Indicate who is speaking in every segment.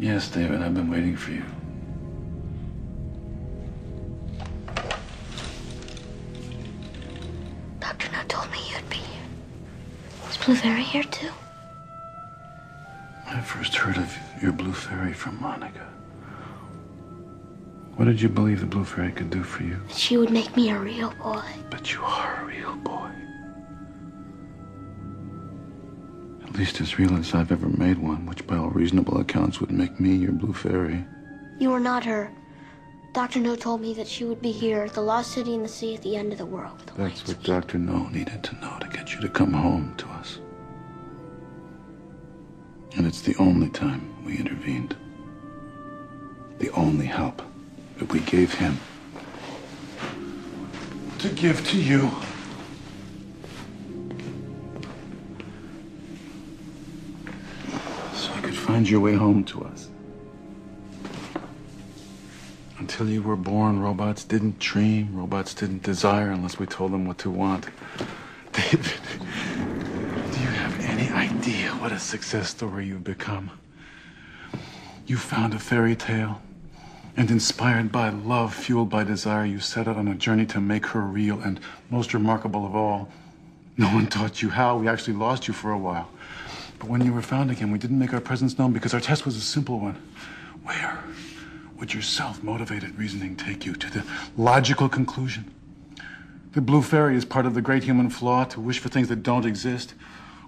Speaker 1: Yes, David, I've been waiting for you.
Speaker 2: Dr. Know told me you'd be here. Is Blue Fairy here too?
Speaker 1: I first heard of your Blue Fairy from Monica. What did you believe the Blue Fairy could do for you?
Speaker 2: That she would make me a real boy.
Speaker 1: But you are a real boy. At least as real as I've ever made one, which by all reasonable accounts would make me your Blue Fairy.
Speaker 2: You are not her. Dr. Know told me that she would be here, the lost city in the sea at the end of the world. with a
Speaker 1: That's
Speaker 2: white
Speaker 1: what Dr. Know needed to know to get you to come home to us. And it's the only time we intervened. The only help that we gave him to give to you. Find your way home to us. Until you were born, robots didn't dream, robots didn't desire unless we told them what to want. David, do you have any idea what a success story you've become? You found a fairy tale, and inspired by love, fueled by desire, you set out on a journey to make her real, and most remarkable of all, no one taught you how. We actually lost you for a while. But when you were found again, we didn't make our presence known because our test was a simple one. Where would your self motivated reasoning take you to the logical conclusion? The blue fairy is part of the great human flaw to wish for things that don't exist,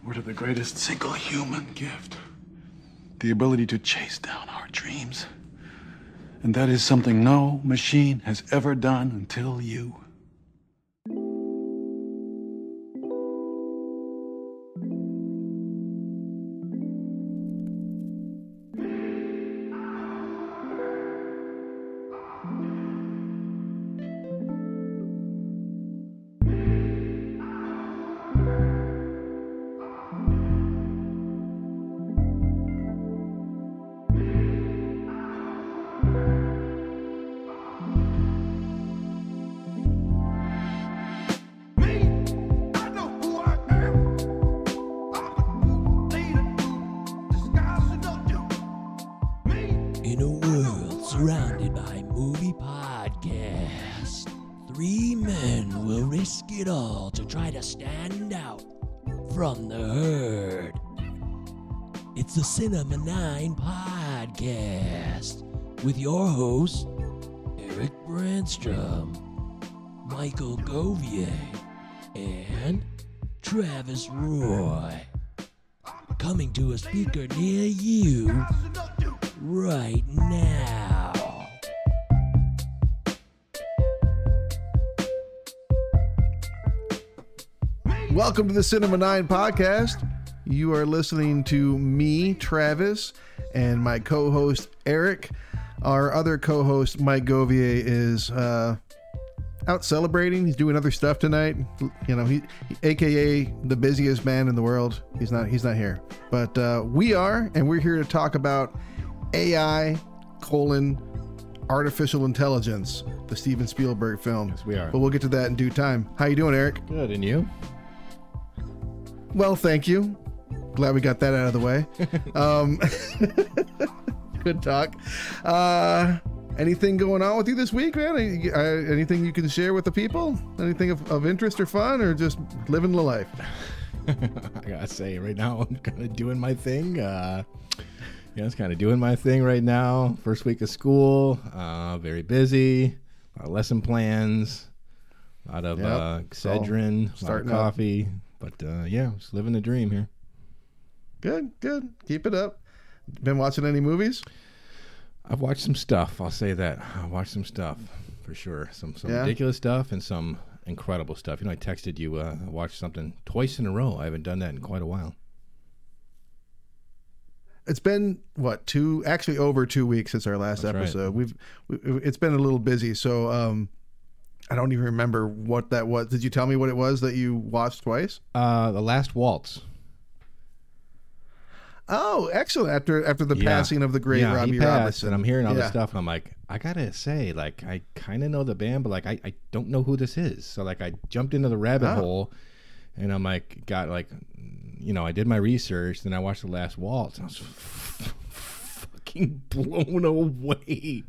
Speaker 1: or to the greatest single human gift the ability to chase down our dreams. And that is something no machine has ever done until you.
Speaker 3: Govier, and Travis Roy. Coming to a speaker near you right now.
Speaker 4: Welcome to the Cinema 9 podcast. You are listening to me, Travis, and my co host, Eric. Our other co host, Mike Govier, is uh, out celebrating. He's doing other stuff tonight. You know, he, aka the busiest man in the world. He's not. He's not here, but uh, we are, and we're here to talk about AI colon artificial intelligence, the Steven Spielberg film. Yes,
Speaker 5: we are.
Speaker 4: But we'll get to that in due time. How you doing, Eric?
Speaker 5: Good, and you?
Speaker 4: Well, thank you. Glad we got that out of the way. um, good talk. Uh, anything going on with you this week, man? Any- uh, Anything you can share with the people? Anything of, of interest or fun, or just living the life?
Speaker 5: I gotta say, right now I'm kind of doing my thing. Uh, yeah, it's kind of doing my thing right now. First week of school, uh, very busy. A lot of lesson plans, a lot of
Speaker 4: Yep,
Speaker 5: uh, Excedrin, a lot of
Speaker 4: starting up.
Speaker 5: coffee. But uh, yeah, just living the dream here.
Speaker 4: Good, good. Keep it up. Been watching any movies?
Speaker 5: I've watched some stuff. I'll say that. I watched some stuff for sure. Some some
Speaker 4: Yeah?
Speaker 5: ridiculous stuff and some incredible stuff. You know, I texted you. Uh, I watched something twice in a row. I haven't done that in quite a while.
Speaker 4: It's been what two? Actually, over two weeks since our last
Speaker 5: That's right.
Speaker 4: episode. We've we, it's been a little busy, so um, I don't even remember what that was. Did you tell me what it was that you watched twice?
Speaker 5: Uh, the Last Waltz.
Speaker 4: Oh, excellent! After after the
Speaker 5: Yeah.
Speaker 4: passing of the great
Speaker 5: yeah,
Speaker 4: Robbie
Speaker 5: he passed,
Speaker 4: Robertson,
Speaker 5: and I'm hearing all
Speaker 4: Yeah.
Speaker 5: this stuff, and I'm like, I gotta say, like, I kind of know the band, but like, I, I don't know who this is. So like, I jumped into the rabbit
Speaker 4: Oh.
Speaker 5: hole, and I'm like, got like, you know, I did my research, then I watched the Last Waltz, and I was fucking fucking blown away.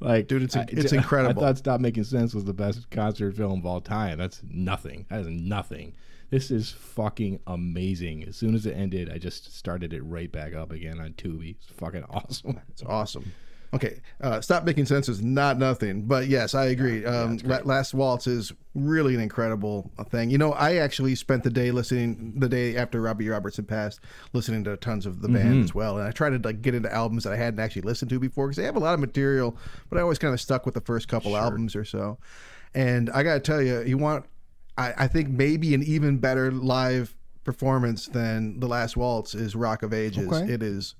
Speaker 5: Like,
Speaker 4: Dude, it's-
Speaker 5: I-
Speaker 4: it's
Speaker 5: I-
Speaker 4: incredible.
Speaker 5: I thought "Stop Making Sense" was the best concert film of all time. That's nothing. That is nothing. This is fucking amazing. As soon as it ended, I just started it right back up again on Tubi. It's fucking awesome.
Speaker 4: It's awesome. Okay, uh, stop making sense is not nothing, but yes, I agree. Um, La- Last Waltz is really an incredible thing. You know, I actually spent the day listening the day after Robbie Robertson passed, listening to tons of the band as well, and I tried to like get into albums that I hadn't actually listened to before because they have a lot of material, but I always kind of stuck with the first couple albums or so. And I got to tell you, you want, I, I think maybe an even better live performance than the Last Waltz is Rock of Ages.
Speaker 5: Okay.
Speaker 4: It is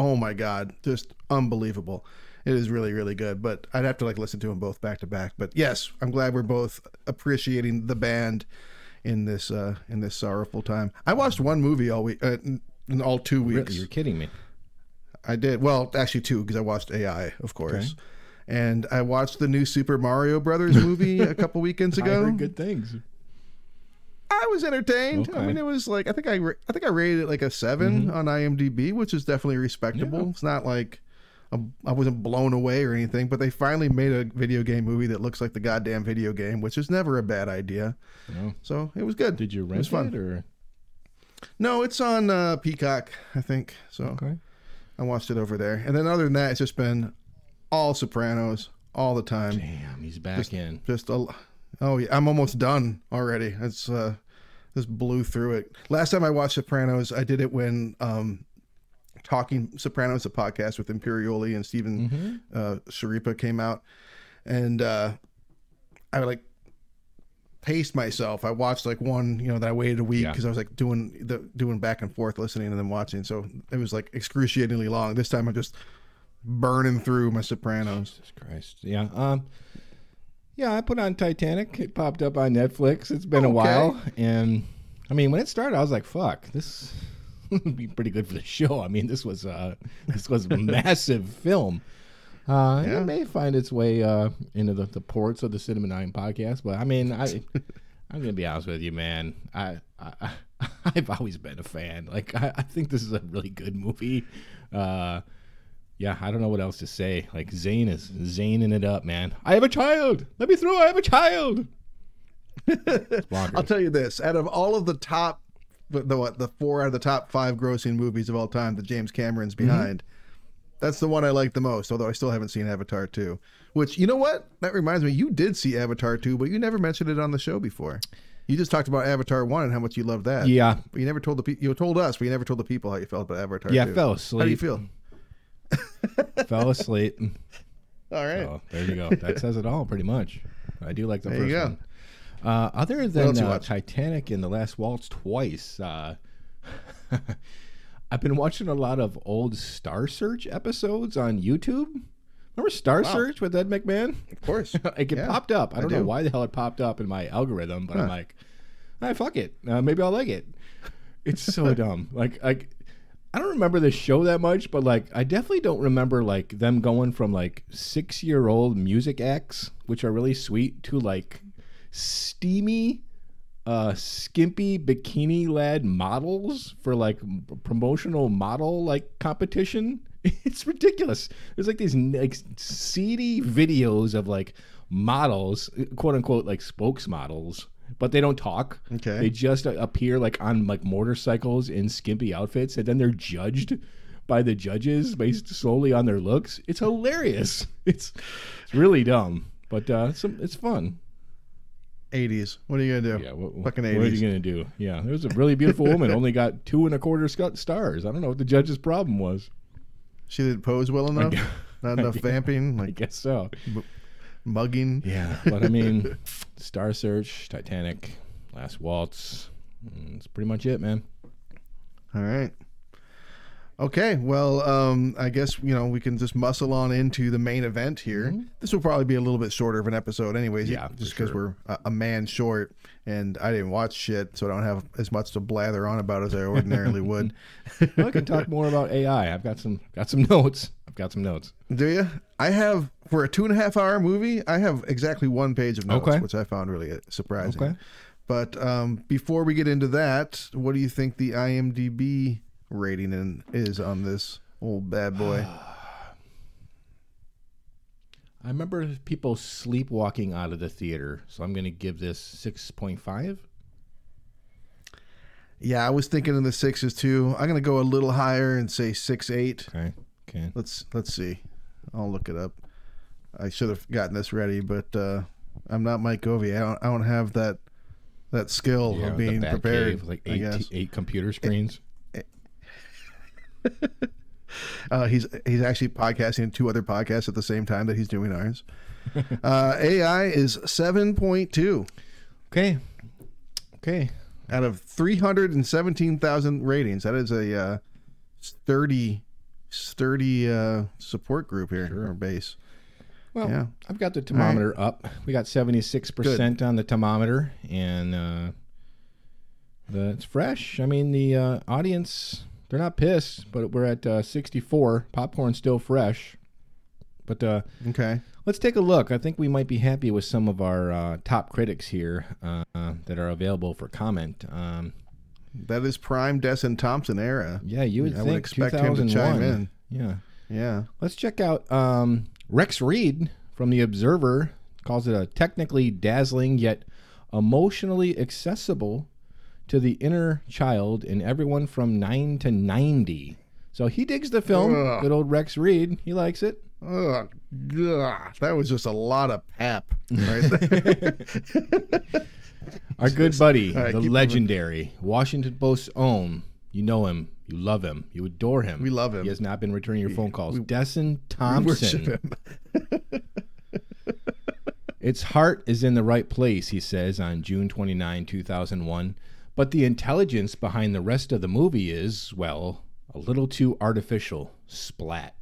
Speaker 4: oh my god just unbelievable. It is really really good but i'd have to like listen to them both back to back. But yes i'm glad we're both appreciating the band in this uh in this sorrowful time. I watched one movie all week uh, all two weeks.
Speaker 5: Really, you're kidding me.
Speaker 4: i did. Well actually two because i watched ai of course. And i watched the new super mario brothers movie a couple weekends ago.
Speaker 5: good things.
Speaker 4: I was entertained. I mean, it was like I think I ra- I think I rated it like a 7 on IMDb, which is definitely respectable. It's not like I wasn't blown away or anything, but they finally made a video game movie that looks like the goddamn video game, which is never a bad idea. So it was good.
Speaker 5: Did you
Speaker 4: It
Speaker 5: rent
Speaker 4: was
Speaker 5: it, or
Speaker 4: No, it's on uh, Peacock, I think. So
Speaker 5: okay?
Speaker 4: I watched it over there. And then other than that, it's just been all Sopranos all the time.
Speaker 5: Damn, he's back in.
Speaker 4: Just a, oh yeah, I'm almost done already. It's uh, just blew through it. Last time I watched Sopranos, I did it when um, talking Sopranos, a podcast with Imperioli and Stephen uh, Schirripa came out, and uh, I like paced myself. I watched like one, you know, that I waited a week
Speaker 5: Yeah.
Speaker 4: because I was like doing the doing back and forth, listening and then watching. So it was like excruciatingly long. This time I'm just burning through my Sopranos.
Speaker 5: Jesus Christ. Yeah. Um. Yeah, I put on Titanic. It popped up on Netflix. It's been a while, and I mean, when it started, I was like, "Fuck, this would be pretty good for the show." I mean, this was uh, this was a massive film. Uh,
Speaker 4: Yeah.
Speaker 5: It may find its way uh, into the, the ports of the Cinema Nine podcast, but I mean, I I'm gonna be honest with you, man. I, I I've always been a fan. Like, I, I think this is a really good movie. Uh, yeah, I don't know what else to say. Like Zane is zaning it up, man. I have a child. Let me through. I have a child.
Speaker 4: I'll tell you this: out of all of the top, the, what, the four out of the top five grossing movies of all time that James Cameron's
Speaker 5: Mm-hmm.
Speaker 4: behind, that's the one I like the most. Although I still haven't seen Avatar two. Which you know what? That reminds me, you did see Avatar two, but you never mentioned it on the show before. You just talked about Avatar one and how much you loved that.
Speaker 5: yeah,
Speaker 4: But you never told the pe- you told us, but you never told the people how you felt about Avatar.
Speaker 5: yeah.
Speaker 4: 2.
Speaker 5: Fell
Speaker 4: How do you feel?
Speaker 5: Fell asleep.
Speaker 4: All right.
Speaker 5: So there you go. That says it all, pretty much. I do like the
Speaker 4: There you
Speaker 5: first
Speaker 4: go.
Speaker 5: one. Uh, other than uh? Titanic and The Last Waltz twice, uh, I've been watching a lot of old Star Search episodes on YouTube. Remember Star Search with Ed McMahon?
Speaker 4: Of course.
Speaker 5: it
Speaker 4: Yeah,
Speaker 5: popped up. I
Speaker 4: I
Speaker 5: don't know
Speaker 4: do.
Speaker 5: why the hell it popped up in my algorithm, but I'm like, ah, fuck it. Uh, maybe I'll like it. It's so dumb. Like, like I don't remember the show that much, but like I definitely don't remember like them going from like six year old music acts, which are really sweet, to like steamy, uh, skimpy bikini lad models for like promotional model like competition. It's ridiculous. There's like these like seedy videos of like models, quote unquote, like spokesmodels, but they don't talk.
Speaker 4: Okay.
Speaker 5: They just uh, appear like on like motorcycles in skimpy outfits, and then they're judged by the judges based solely on their looks. It's hilarious. It's it's really dumb, but uh, it's it's fun.
Speaker 4: 80s. What are you gonna do?
Speaker 5: Yeah, what,
Speaker 4: Fucking
Speaker 5: what are you gonna do? Yeah, there was a really beautiful woman, only got two and a quarter stars. I don't know what the judge's problem was.
Speaker 4: She didn't pose well enough. Not enough vamping,
Speaker 5: I guess so.
Speaker 4: Mugging.
Speaker 5: Yeah, but I mean, Star Search, Titanic, Last Waltz. mm, That's pretty much it, man.
Speaker 4: All right. Okay, well, um, I guess you know we can just muscle on into the main event here. This will probably be a little bit shorter of an episode, anyways.
Speaker 5: Mm-hmm. Yeah,
Speaker 4: just because we're a, a man short, and I didn't watch shit, so I don't have as much to blather on about as I ordinarily would.
Speaker 5: Well, I can talk more about AI. I've got some got some notes. I've got some notes.
Speaker 4: Do you? I have for a two and a half hour movie. I have exactly one page of notes,
Speaker 5: Okay.
Speaker 4: which I found really uh, surprising.
Speaker 5: Okay.
Speaker 4: But um, before we get into that, what do you think the IMDb rating in, is on this old bad boy?
Speaker 5: I remember people sleepwalking out of the theater, so I'm going to give this 6.5.
Speaker 4: Yeah, I was thinking in the sixes too. I'm gonna go a little higher and say six eight.
Speaker 5: Okay. Okay.
Speaker 4: Let's let's see. I'll look it up. I should have gotten this ready, but uh, I'm not Mike Govier. I don't I don't have that that skill
Speaker 5: Yeah,
Speaker 4: of being prepared.
Speaker 5: Cave, like
Speaker 4: I
Speaker 5: eight, eight computer screens.
Speaker 4: Uh, he's he's actually podcasting two other podcasts at the same time that he's doing ours. uh, AI is seven point two
Speaker 5: Okay. Okay.
Speaker 4: out of three hundred and seventeen thousand ratings. That is a uh, sturdy sturdy uh, support group here or base.
Speaker 5: Well,
Speaker 4: Yeah.
Speaker 5: I've got the thermometer up. We got 76% on the thermometer, and uh, the, it's fresh. I mean, the uh, audience, they're not pissed, but we're at uh, 64. Popcorn's still fresh. But uh,
Speaker 4: Okay.
Speaker 5: let's take a look. I think we might be happy with some of our uh, top critics here uh, that are available for comment. Um,
Speaker 4: That is prime Desson Thomson era.
Speaker 5: yeah, you would
Speaker 4: I
Speaker 5: think
Speaker 4: would expect him to
Speaker 5: 2001.
Speaker 4: chime in.
Speaker 5: Yeah.
Speaker 4: Yeah.
Speaker 5: Let's check out um, Rex Reed from The Observer. Calls it a technically dazzling yet emotionally accessible to the inner child in everyone from 9 to 90. So he digs the film.
Speaker 4: Ugh.
Speaker 5: Good old Rex Reed. He likes it.
Speaker 4: Ugh, ugh, that was just a lot of pap right.
Speaker 5: Our good buddy,
Speaker 4: right,
Speaker 5: the
Speaker 4: keep moving.
Speaker 5: legendary Washington Post's own. You know him. You love him. You adore him.
Speaker 4: We love him.
Speaker 5: He has not been returning your phone calls.
Speaker 4: we-
Speaker 5: Desson
Speaker 4: We worship
Speaker 5: Thomson.
Speaker 4: him.
Speaker 5: Its heart is in the right place, he says on June 29, 2001. But the intelligence behind the rest of the movie is, well, a little too artificial. Splat.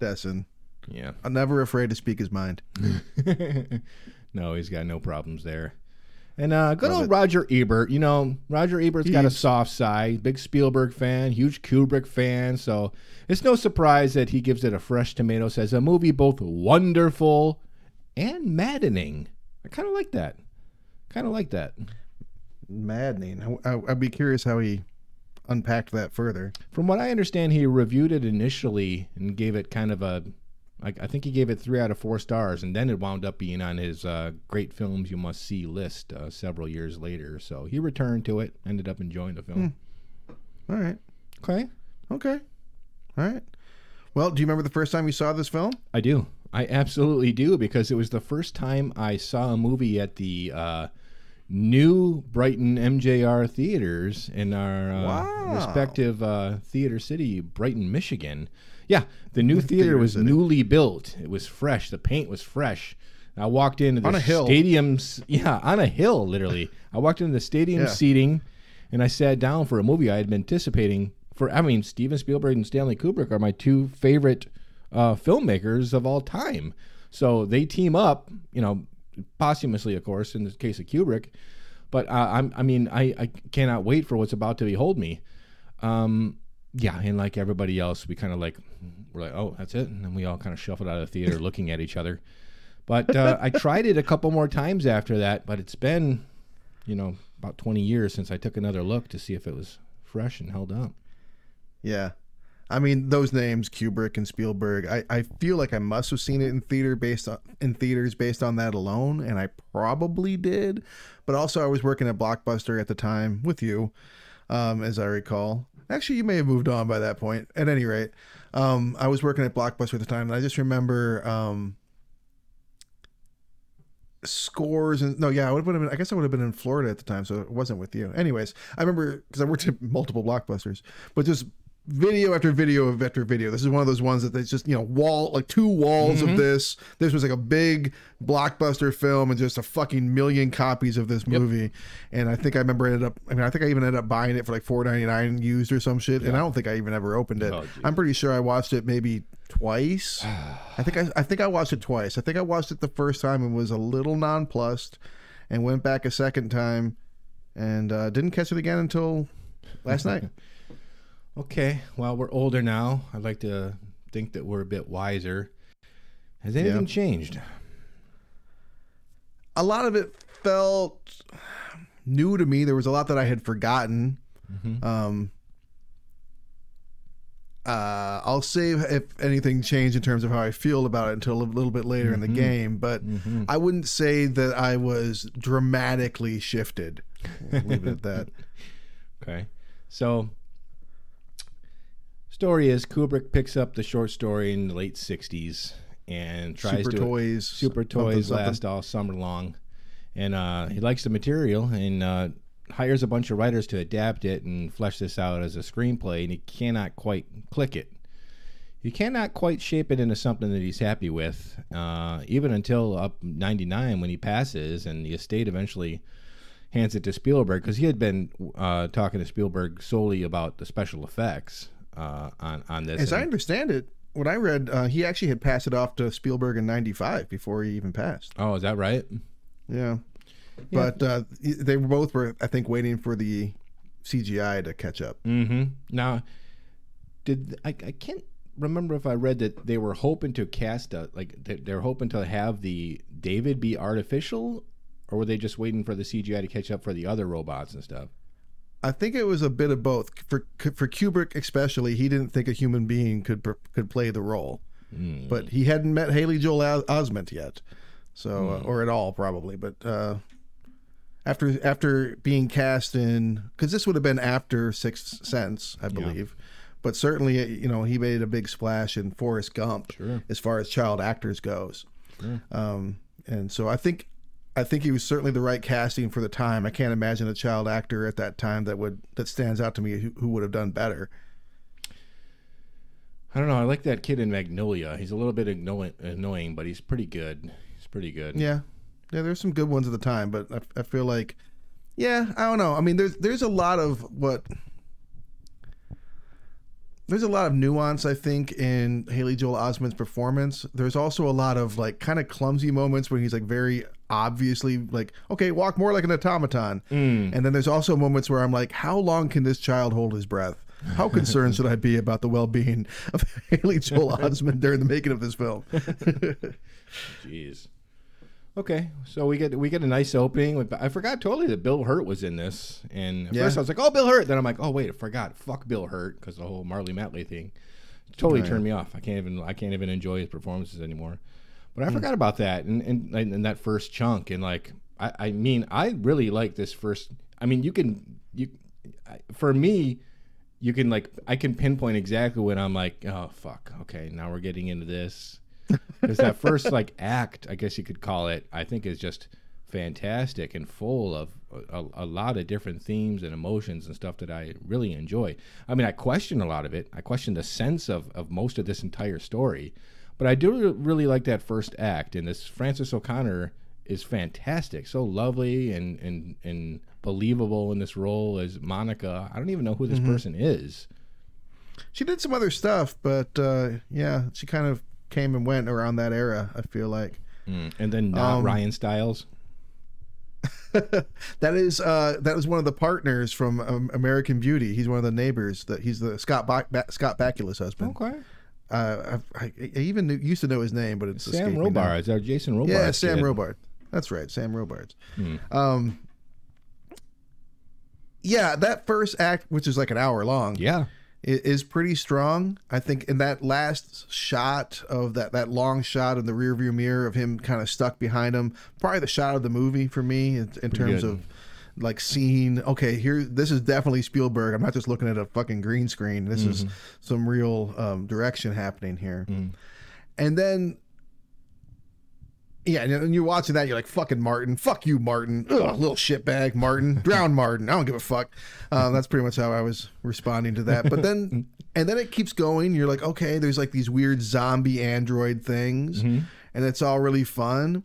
Speaker 4: Desson.
Speaker 5: Yeah.
Speaker 4: I'm never afraid to speak his mind.
Speaker 5: no, he's got no problems there. And uh, good
Speaker 4: Love
Speaker 5: old
Speaker 4: it.
Speaker 5: Roger Ebert. You know, Roger Ebert's got a soft side. Big Spielberg fan, huge Kubrick fan. So it's no surprise that he gives it a fresh tomato. Says a movie both wonderful and maddening. I kind of like that. Kind of like that.
Speaker 4: Maddening. I, I, I'd be curious how he unpacked that further.
Speaker 5: From what I understand, he reviewed it initially and gave it kind of a, like I think he gave it three out of four stars, and then it wound up being on his uh, great films you must see list uh, several years later. So he returned to it, ended up enjoying the film.
Speaker 4: All right.
Speaker 5: Okay,
Speaker 4: Okay. All right. Well, do you remember the first time you saw this film?
Speaker 5: I do. I absolutely do because it was the first time I saw a movie at the uh, new Brighton MJR theaters in our uh,
Speaker 4: Wow.
Speaker 5: respective uh, theater city, Brighton, Michigan. Yeah, the new theater was newly built. It was fresh. The paint was fresh. I walked into the
Speaker 4: On a hill.
Speaker 5: stadium's yeah on a hill literally. I walked into the stadium
Speaker 4: Yeah.
Speaker 5: seating, and I sat down for a movie I had been anticipating. For I mean, Steven Spielberg and Stanley Kubrick are my two favorite uh, filmmakers of all time. So they team up, you know, posthumously, of course, in the case of Kubrick. But uh, I'm, I mean, I, I cannot wait for what's about to behold me. Um, yeah, and like everybody else, we kind of like we're like, oh, that's it, and then we all kind of shuffled out of the theater, looking at each other. But uh, I tried it a couple more times after that, but it's been, you know, about 20 years since I took another look to see if it was fresh and held up.
Speaker 4: Yeah. I mean, those names, Kubrick and Spielberg, I, I feel like I must have seen it in theater based on in theaters based on that alone, and I probably did. But also I was working at Blockbuster at the time with you, um, as I recall. Actually, you may have moved on by that point. At any rate, um, I was working at Blockbuster at the time, and I just remember um, scores and no, yeah, I would have been. I guess I would have been in Florida at the time, so it wasn't with you. Anyways, I remember because I worked at multiple Blockbusters, but just video after video of after video. This is one of those ones that there's just you know wall like two walls of this. This was like a big blockbuster film and just a fucking million copies of this movie. And I think I remember ended up. I mean, I think I even ended up buying it for like four ninety nine used or some shit. And I don't think I even ever opened it.
Speaker 5: Oh.
Speaker 4: I'm pretty sure I watched it maybe twice. I think I, I think I watched it twice. I think I watched it the first time and was a little nonplussed, and went back a second time, and uh, didn't catch it again until last night.
Speaker 5: Okay, well, we're older now. I'd like to think that we're a bit wiser. Has anything
Speaker 4: Yeah.
Speaker 5: changed?
Speaker 4: a lot of it felt new to me. There was a lot that I had forgotten. Um, uh, I'll save if anything changed in terms of how I feel about it until a little bit later in the game. But I wouldn't say that I was dramatically shifted. We'll leave it at that.
Speaker 5: Okay. So, story is Kubrick picks up the short story in the late 60s and tries
Speaker 4: Super
Speaker 5: to.
Speaker 4: toys,
Speaker 5: Super Toys
Speaker 4: something.
Speaker 5: last all summer long. And uh, he likes the material and uh, hires a bunch of writers to adapt it and flesh this out as a screenplay, and he cannot quite click it. He cannot quite shape it into something that he's happy with, uh, even until up 99 when he passes and the estate eventually hands it to Spielberg because he had been uh, talking to Spielberg solely about the special effects uh, on, on this.
Speaker 4: As I understand it, what I read, uh, he actually had passed it off to Spielberg in '95 before he even passed.
Speaker 5: oh, is that right?
Speaker 4: Yeah, but uh, they both were, I think, waiting for the CGI to catch up.
Speaker 5: Mm-hmm. Now, did I, I can't remember if I read that they were hoping to cast a like they're hoping to have the David be artificial, or were they just waiting for the CGI to catch up for the other robots and stuff?
Speaker 4: I think it was a bit of both. For for Kubrick especially, he didn't think a human being could could play the role, but he hadn't met Haley Joel Os- Osment yet, so uh, or at all probably. But uh, after after being cast in, because this would have been after Sixth Sense, I believe. But certainly, uh, you know, he made a big splash in Forrest Gump
Speaker 5: Sure.
Speaker 4: as far as child actors goes. Um, and so I think I think he was certainly the right casting for the time. I can't imagine a child actor at that time that would that stands out to me who, who would have done better.
Speaker 5: I don't know. I like that kid in Magnolia. He's a little bit annoying, annoying but he's pretty good. He's pretty good.
Speaker 4: Yeah, yeah. There's some good ones at the time, but I, I feel like, yeah, I don't know. I mean, there's there's a lot of what. There's a lot of nuance, I think, in Haley Joel Osment's performance. There's also a lot of like kind of clumsy moments where he's like very obviously like, okay, walk more like an automaton. Mm. And then there's also moments where I'm like, how long can this child hold his breath? How concerned should I be about the well-being of Haley Joel Osment during the making of this film?
Speaker 5: Jeez. Okay, so we get we get a nice opening. with- I forgot totally that Bill Hurt was in this, and at
Speaker 4: Yeah.
Speaker 5: first I was like, "Oh, Bill Hurt." Then I'm like, "Oh, wait, I forgot. Fuck Bill Hurt," because the whole Marlee Matlin thing totally turned me off. I can't even I can't even enjoy his performances anymore. But I hmm. forgot about that and and, and that first chunk, and like I, I mean, I really like this first. I mean, you can you for me. You can like I can pinpoint exactly when I'm like, oh fuck, okay, now we're getting into this because that first like act, I guess you could call it, I think is just fantastic and full of a, a lot of different themes and emotions and stuff that I really enjoy. I mean, I question a lot of it. I question the sense of of most of this entire story, but I do really like that first act. And this Frances O'Connor is fantastic, so lovely and and and believable in this role as Monica. I don't even know who this person is.
Speaker 4: She did some other stuff, but uh, yeah, she kind of came and went around that era. I feel like
Speaker 5: Mm. And then not
Speaker 4: Um,
Speaker 5: Ryan Stiles.
Speaker 4: that is uh, that was one of the partners from um, American Beauty. He's one of the neighbors. That he's the Scott ba- ba- Scott Bakula's husband.
Speaker 5: Okay.
Speaker 4: Uh, I, I, I even knew, used to know his name, but it's
Speaker 5: Sam
Speaker 4: escaping me now.
Speaker 5: Robards, our Jason Robards.
Speaker 4: Yeah, Sam
Speaker 5: kid.
Speaker 4: Robard. That's right, Sam Robards. Um, yeah, that first act, which is like an hour long,
Speaker 5: Yeah.
Speaker 4: is pretty strong. I think in that last shot of that that long shot in the rearview mirror of him kind of stuck behind him, probably the shot of the movie for me in, in terms
Speaker 5: good.
Speaker 4: of like seeing okay here this is definitely Spielberg. I'm not just looking at a fucking green screen. This is some real um, direction happening here. And then yeah, and you're watching that, you're like, fucking Martin, fuck you, Martin, Ugh, little shitbag, Martin, drown Martin. I don't give a fuck. Um, that's pretty much how I was responding to that. But then, and then it keeps going. You're like, okay, there's like these weird zombie android things, and it's all really fun.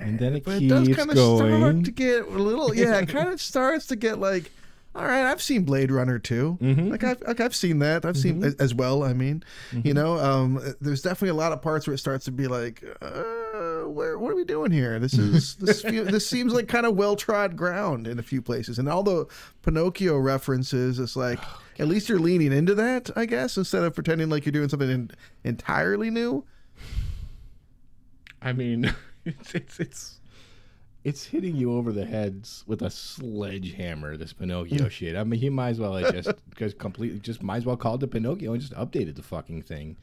Speaker 5: And then it
Speaker 4: But it does kind of start to get a little, yeah, it kind of starts to get like, all right, I've seen Blade Runner too.
Speaker 5: Mm-hmm.
Speaker 4: Like I've, like I've seen that. I've seen as well. I mean,
Speaker 5: Mm-hmm.
Speaker 4: you know, um, there's definitely a lot of parts where it starts to be like, uh, where, what are we doing here? This is this this seems like kind of well trod ground in a few places, and all the Pinocchio references, it's like
Speaker 5: Oh,
Speaker 4: at least you're leaning into that, I guess, instead of pretending like you're doing something in, entirely new.
Speaker 5: I mean, it's, it's it's it's hitting you over the heads with a sledgehammer. This Pinocchio shit. I mean, he might as well have just because completely just might as well called it Pinocchio and just updated the fucking thing.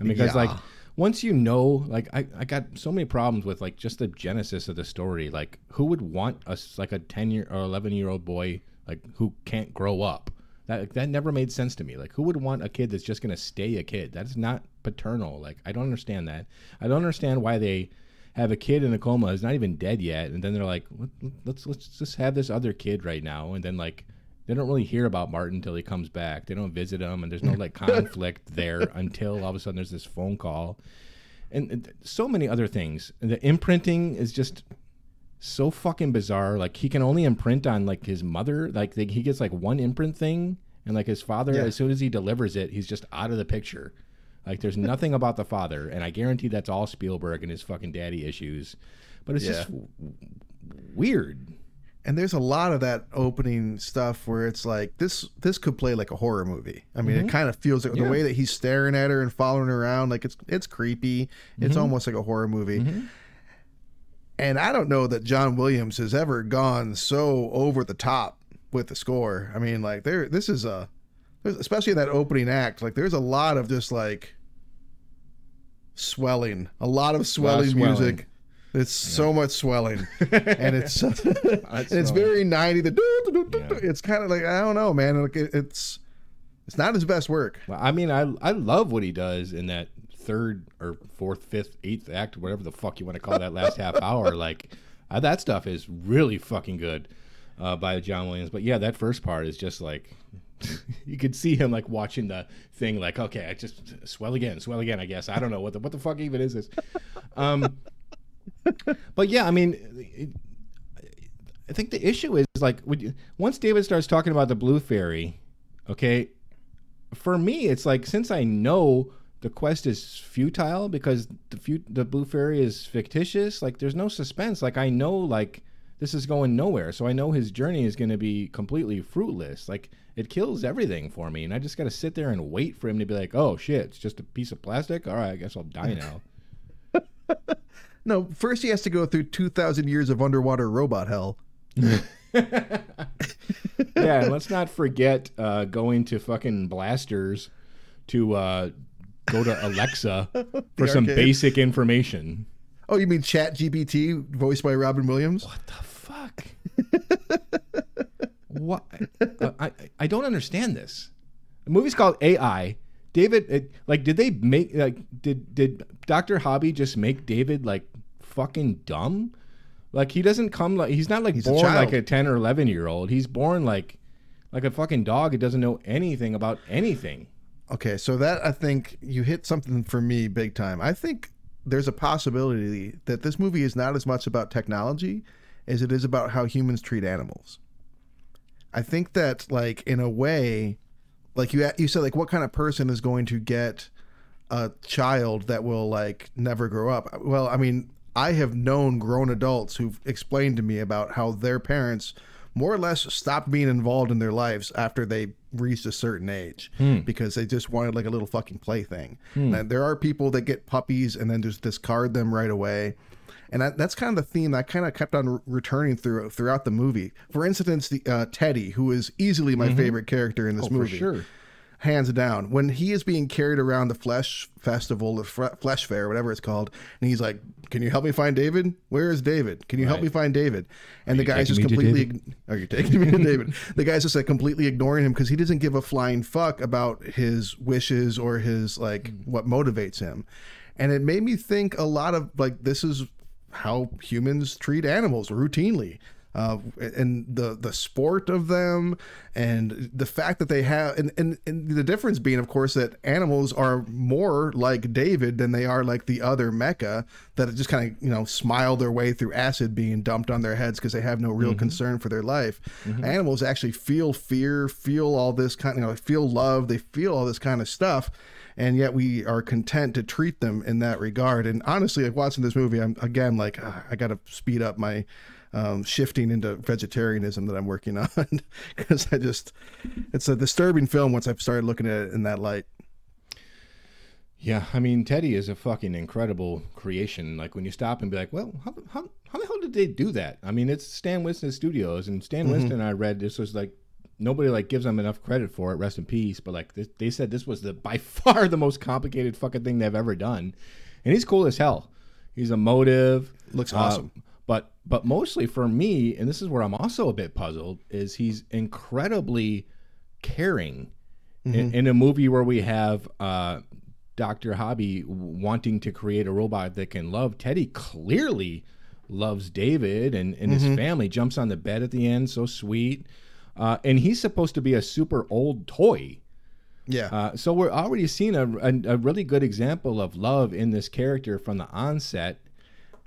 Speaker 5: I mean, because like once you know, like I, I got so many problems with like just the genesis of the story. Like, who would want us like a ten year or eleven year old boy like who can't grow up? That that never made sense to me. Like, who would want a kid that's just gonna stay a kid? That's not paternal. Like, I don't understand that. I don't understand why they have a kid in a coma who's not even dead yet, and then they're like, "Let- let's let's just have this other kid right now, and then like. They don't really hear about Martin until he comes back. They don't visit him, and there's no like conflict there until all of a sudden there's this phone call, and, and so many other things. And the imprinting is just so fucking bizarre. Like he can only imprint on like his mother. Like they, he gets like one imprint thing, and like his father,
Speaker 4: Yeah.
Speaker 5: as soon as he delivers it, he's just out of the picture. Like there's nothing about the father, and I guarantee that's all Spielberg and his fucking daddy issues. But it's just w- weird.
Speaker 4: and there's a lot of that opening stuff where it's like this this could play like a horror movie. I mean it mm-hmm. kind of feels like
Speaker 5: Yeah.
Speaker 4: the way that he's staring at her and following her around like it's it's creepy. It's mm-hmm. almost like a horror movie. Mm-hmm. And i don't know that john williams has ever gone so over the top with the score. I mean like there this is a especially in that opening act like there's a lot of just like swelling a lot of swelling,
Speaker 5: swelling.
Speaker 4: music it's so much swelling and it's and it's very 90 the doo, doo, doo,
Speaker 5: Yeah.
Speaker 4: it's kind of like i don't know man like it, it's it's not his best work
Speaker 5: Well, I mean, I I love what he does in that third or fourth, fifth, eighth act, whatever the fuck you want to call that last half hour. Like uh, that stuff is really fucking good uh, by John Williams. But yeah, that first part is just like you could see him like watching the thing, like okay, I just swell again, swell again. I guess I don't know what the what the fuck even is this. Um, but yeah, I mean. It, I think the issue is like you, once David starts talking about the blue fairy, okay, for me, it's like since I know the quest is futile because the fu- the blue fairy is fictitious, like there's no suspense. Like I know like this is going nowhere, so I know his journey is going to be completely fruitless. Like it kills everything for me, and I just got to sit there and wait for him to be like, "Oh shit, it's just a piece of plastic. All right, I guess I'll die now."
Speaker 4: no first he has to go through 2000 years of underwater robot hell
Speaker 5: yeah, and let's not forget uh, going to fucking blasters to uh, go to Alexa for some
Speaker 4: arcade.
Speaker 5: basic information.
Speaker 4: oh you mean chat gpt voiced by robin williams
Speaker 5: What the fuck? what? Uh, I I don't understand this. The movie's called AI. David, it, like, did they make like did did Doctor Hobby just make David like fucking dumb? Like he doesn't come like he's not like
Speaker 4: He's a
Speaker 5: born like a ten or eleven year old. He's born like like a fucking dog who doesn't know anything about anything.
Speaker 4: Okay, so that I think you hit something for me big time. I think there's a possibility that this movie is not as much about technology as it is about how humans treat animals. I think that like in a way like you you said like what kind of person is going to get a child that will like never grow up? Well, I mean, I have known grown adults who've explained to me about how their parents more or less stopped being involved in their lives after they reached a certain age hmm. because they just wanted like a little fucking plaything. Hmm. And there are people that get puppies and then just discard them right away. And that, that's kind of the theme that kind of kept on re- returning through throughout the movie. For instance, the uh, Teddy, who is easily my favorite character in this
Speaker 5: Oh, for
Speaker 4: movie
Speaker 5: sure.
Speaker 4: hands down. When he is being carried around the flesh festival, the fre- flesh fair, whatever it's called, and he's like, "Can you help me find David? Where is David? Can you help me find David?" And the guy's just
Speaker 5: taking me to
Speaker 4: completely, "Are you taking me to David?" The guy's just like completely ignoring him because he doesn't give a flying fuck about his wishes or his like what motivates him. And it made me think a lot of like this is how humans treat animals routinely. Uh, and the the sport of them and the fact that they have and, and and the difference being of course that animals are more like David than they are like the other mecha that just kind of you know smile their way through acid being dumped on their heads because they have no real concern for their life. Animals actually feel fear feel all this kind of you know, feel love they feel all this kind of stuff and yet we are content to treat them in that regard. And honestly, like watching this movie, I'm again like "Ah, I got to speed up my um, shifting into vegetarianism that I'm working on because I just it's a disturbing film once I've started looking at it in that light.
Speaker 5: Yeah, I mean Teddy is a fucking incredible creation. Like when you stop and be like, well, how how, how the hell did they do that? I mean, it's Stan Winston Studios, and Stan Winston. I read this was like nobody like gives them enough credit for it. Rest in peace. But like this, they said, this was the by far the most complicated fucking thing they've ever done, and he's cool as hell. He's emotive,
Speaker 4: Looks
Speaker 5: uh,
Speaker 4: awesome.
Speaker 5: but but mostly for me, and this is where I'm also a bit puzzled, is he's incredibly caring in, in a movie where we have uh, Dr. Hobby wanting to create a robot that can love. Teddy clearly loves David and, and his family, jumps on the bed at the end, so sweet. Uh, and he's supposed to be a super old toy.
Speaker 4: Yeah.
Speaker 5: Uh, so we're already seeing a, a, a really good example of love in this character from the onset,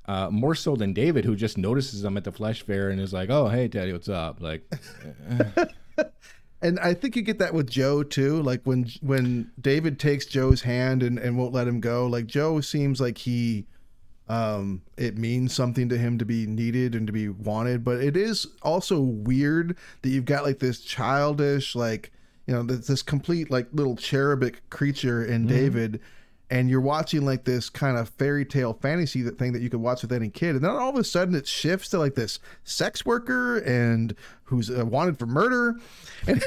Speaker 5: uh, more so than David, who just notices him at the flesh fair and is like, "Oh, hey, Teddy, what's up?" Like,
Speaker 4: and I think you get that with Joe too. Like when when David takes Joe's hand and, and won't let him go, like Joe seems like he um it means something to him to be needed and to be wanted, but it is also weird that you've got like this childish like you know this, this complete like little cherubic creature in David and you're watching like this kind of fairy tale fantasy that thing that you could watch with any kid and then all of a sudden it shifts to like this sex worker and who's uh, wanted for murder and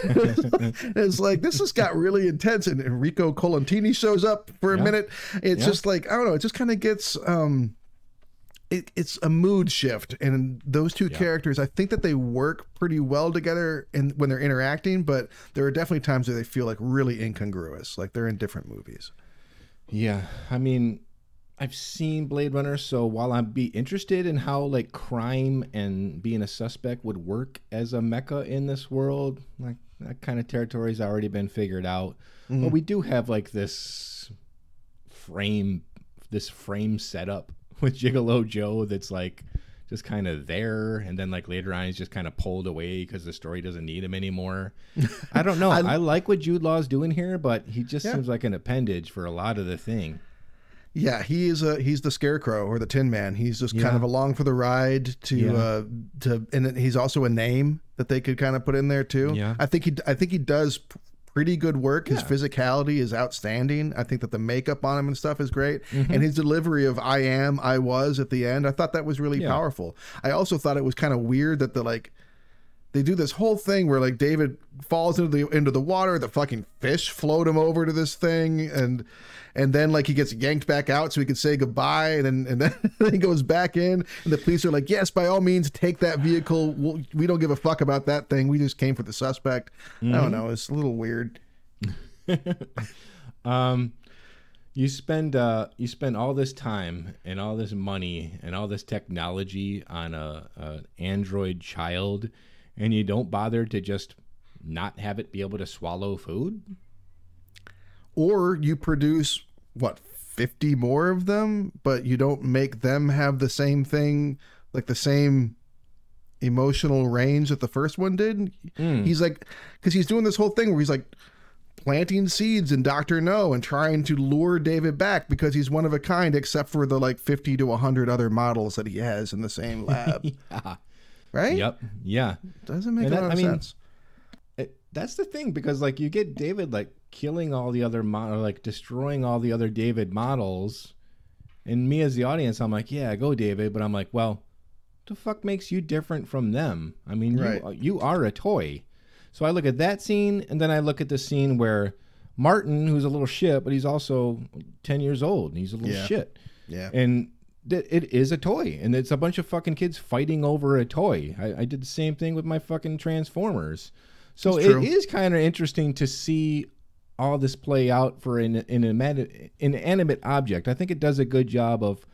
Speaker 4: it's like this has got really intense and enrico colantoni shows up for a
Speaker 5: Yeah.
Speaker 4: minute it's
Speaker 5: Yeah.
Speaker 4: just like i don't know it just kind of gets um it, it's a mood shift and those two characters i think that they work pretty well together and when they're interacting but there are definitely times where they feel like really incongruous like they're in different movies
Speaker 5: Yeah, I mean, I've seen Blade Runner, so while I'd be interested in how like crime and being a suspect would work as a mecha in this world, like that kind of territory's already been figured out. But mm-hmm. we do have like this frame, this frame setup with Gigolo Joe that's like just kind of there, and then like later on he's just kind of pulled away because the story doesn't need him anymore. I don't know. I, like what Jude Law's doing here, but he just
Speaker 4: Yeah.
Speaker 5: seems like an appendage for a lot of the thing.
Speaker 4: Yeah, he is a he's the scarecrow or the Tin Man. He's just kind of along for the ride to
Speaker 5: Yeah.
Speaker 4: uh to and he's also a name that they could kind of put in there too.
Speaker 5: Yeah.
Speaker 4: I think he I think he does pretty good work. His
Speaker 5: Yeah.
Speaker 4: physicality is outstanding. I think that the makeup on him and stuff is great.
Speaker 5: Mm-hmm.
Speaker 4: And his delivery of I am, I was at the end, I thought that was really
Speaker 5: Yeah.
Speaker 4: powerful. I also thought it was kind of weird that the like they do this whole thing where like David falls into the into the water, the fucking fish float him over to this thing, and and then like he gets yanked back out so he can say goodbye, and then and then he goes back in, and the police are like, yes, by all means, take that vehicle. We'll, we don't give a fuck about that thing. We just came for the suspect. I don't know. It's a little weird.
Speaker 5: Um, you spend uh, you spend all this time and all this money and all this technology on a, a android child, and you don't bother to just not have it be able to swallow food.
Speaker 4: Or you produce what fifty more of them, but you don't make them have the same thing, like the same emotional range that the first one did. Hmm. He's like, because he's doing this whole thing where he's like planting seeds in Doctor Know and trying to lure David back because he's one of a kind, except for the like fifty to hundred other models that he has in the same lab.
Speaker 5: yeah.
Speaker 4: Right?
Speaker 5: Yep. Yeah.
Speaker 4: Doesn't make
Speaker 5: And
Speaker 4: a
Speaker 5: that-
Speaker 4: lot
Speaker 5: I
Speaker 4: of
Speaker 5: mean,
Speaker 4: sense.
Speaker 5: It, that's the thing because like you get David like killing all the other mo- or like destroying all the other David models, and me as the audience, I'm like, yeah, go David, but I'm like, well, the fuck makes you different from them? I mean,
Speaker 4: Right.
Speaker 5: you you are a toy. So I look at that scene, and then I look at the scene where Martin, who's a little shit, but he's also ten years old, and he's a little
Speaker 4: Yeah.
Speaker 5: shit,
Speaker 4: Yeah.
Speaker 5: and. It is a toy, and it's a bunch of fucking kids fighting over a toy. I, I did the same thing with my fucking Transformers. So it is kind of interesting to see all this play out for an, an, inanimate- inanimate object. I think it does a good job of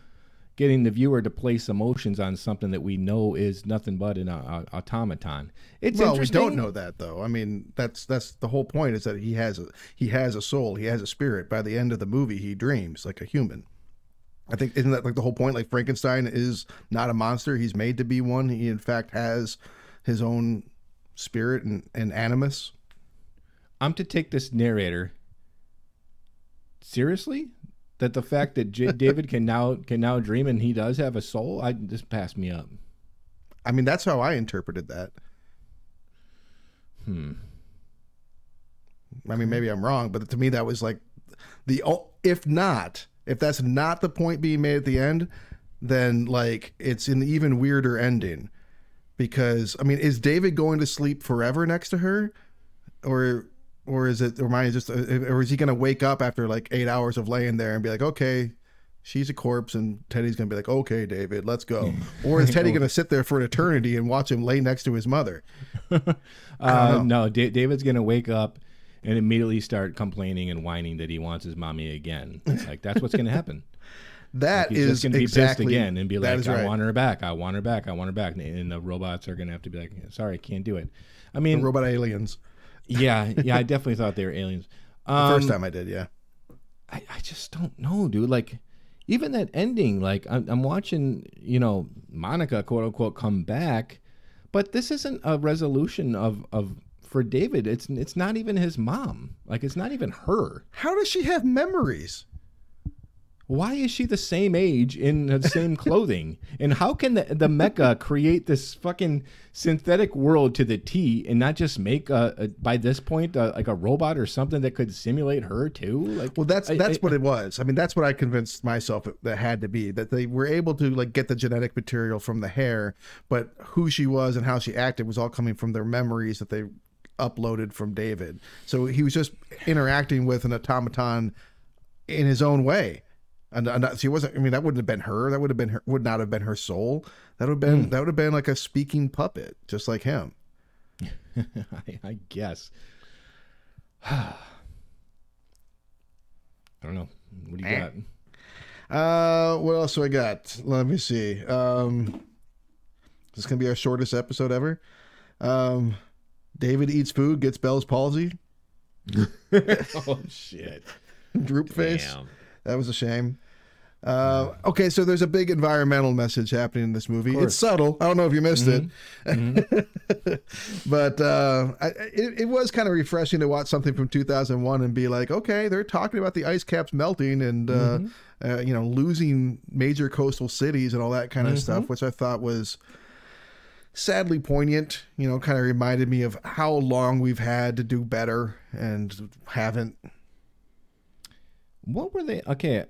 Speaker 5: getting the viewer to place emotions on something that we know is nothing but an uh, automaton. It's
Speaker 4: well, we don't know that though. I mean, that's that's the whole point is that he has a he has a soul, he has a spirit. By the end of the movie, he dreams like a human. I think isn't that like the whole point? Like Frankenstein is not a monster; he's made to be one. He in fact has his own spirit and, and animus.
Speaker 5: I'm to take this narrator seriously. That the fact that J- David can now can now dream and he does have a soul, I just passed me up.
Speaker 4: I mean, that's how I interpreted that. Hmm. I mean, maybe I'm wrong, but to me, that was like the if not if that's not the point being made at the end, then like it's an even weirder ending. Because I mean, is David going to sleep forever next to her, or or is it or am I just or is he going to wake up after like eight hours of laying there and be like, okay, she's a corpse, and Teddy's going to be like, okay, David, let's go, or is Teddy going to sit there for an eternity and watch him lay next to his mother?
Speaker 5: Uh, no, Da David's gonna wake up and immediately start complaining and whining that he wants his mommy again. Like that's what's gonna happen.
Speaker 4: That
Speaker 5: He's
Speaker 4: is
Speaker 5: just gonna be
Speaker 4: exactly
Speaker 5: pissed again and be like,
Speaker 4: is
Speaker 5: "I
Speaker 4: right.
Speaker 5: want her back. I want her back. I want her back." And- the robots are gonna have to be like, "Sorry, can't do it." I mean,
Speaker 4: robot aliens.
Speaker 5: yeah, yeah, I definitely thought they were aliens.
Speaker 4: The
Speaker 5: Um,
Speaker 4: first time I did, yeah.
Speaker 5: I, I just don't know, dude. Like, even that ending, like, I'm, I'm watching, you know, Monica, quote unquote, come back, but this isn't a resolution of, of, for David. It's, it's not even his mom. Like, it's not even her.
Speaker 4: How does she have memories?
Speaker 5: Why is she the same age in the same clothing? And how can the, the mecha create this fucking synthetic world to the T and not just make a, a by this point uh like a robot or something that could simulate her too? Like,
Speaker 4: Well, that's that's
Speaker 5: I-
Speaker 4: what it was. I mean, that's what I convinced myself it, that had to be that they were able to like get the genetic material from the hair, but who she was and how she acted was all coming from their memories that they uploaded from David. So he was just interacting with an automaton in his own way. And, and she wasn't. I mean, that wouldn't have been her. That would have been her. Would not have been her soul. That would have been. That would have been like a speaking puppet, just like him.
Speaker 5: I, I guess. I don't know. What do you got?
Speaker 4: Uh, what else do I got? Let me see. Um, this is gonna be our shortest episode ever. Um, David eats food, gets Bell's palsy,
Speaker 5: oh shit!
Speaker 4: droop face.
Speaker 5: Damn.
Speaker 4: That was a shame. Uh, okay, so there's a big environmental message happening in this movie. It's subtle. I don't know if you missed it, but uh, I, it, it was kind of refreshing to watch something from 2001 and be like, okay, they're talking about the ice caps melting and uh, uh, you know losing major coastal cities and all that kind of stuff, which I thought was sadly poignant. You know, kind of reminded me of how long we've had to do better and haven't.
Speaker 5: What were they? Okay,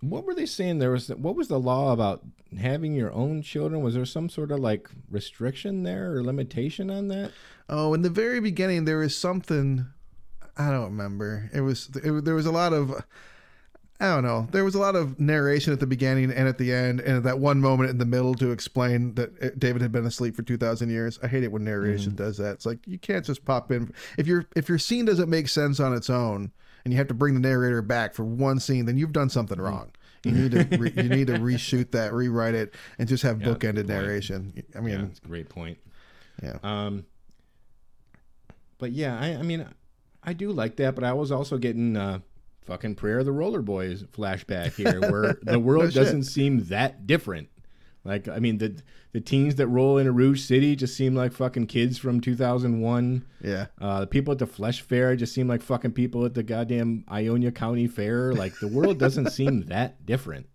Speaker 5: what were they saying? There was what was the law about having your own children? Was there some sort of like restriction there or limitation on that?
Speaker 4: Oh, in the very beginning, there was something I don't remember. It was it, there was a lot of I don't know. There was a lot of narration at the beginning and at the end, and at that one moment in the middle to explain that uh, David had been asleep for two thousand years. I hate it when narration does that. It's like you can't just pop in if your if your scene doesn't make sense on its own, and you have to bring the narrator back for one scene, then you've done something wrong. You need to re, you need to reshoot that, rewrite it, and just have bookended narration. I mean,
Speaker 5: Yeah, that's a great point.
Speaker 4: yeah.
Speaker 5: Um, but yeah, I, I mean, I do like that, but I was also getting uh, fucking Prayer of the Roller Boys flashback here, where the world
Speaker 4: shit.
Speaker 5: doesn't seem that different. Like, I mean, the the teens that roll into Rouge City just seem like fucking kids from 2001.
Speaker 4: yeah.
Speaker 5: Uh, the people at the Flesh Fair just seem like fucking people at the goddamn Ionia County Fair. Like, the world doesn't seem that different.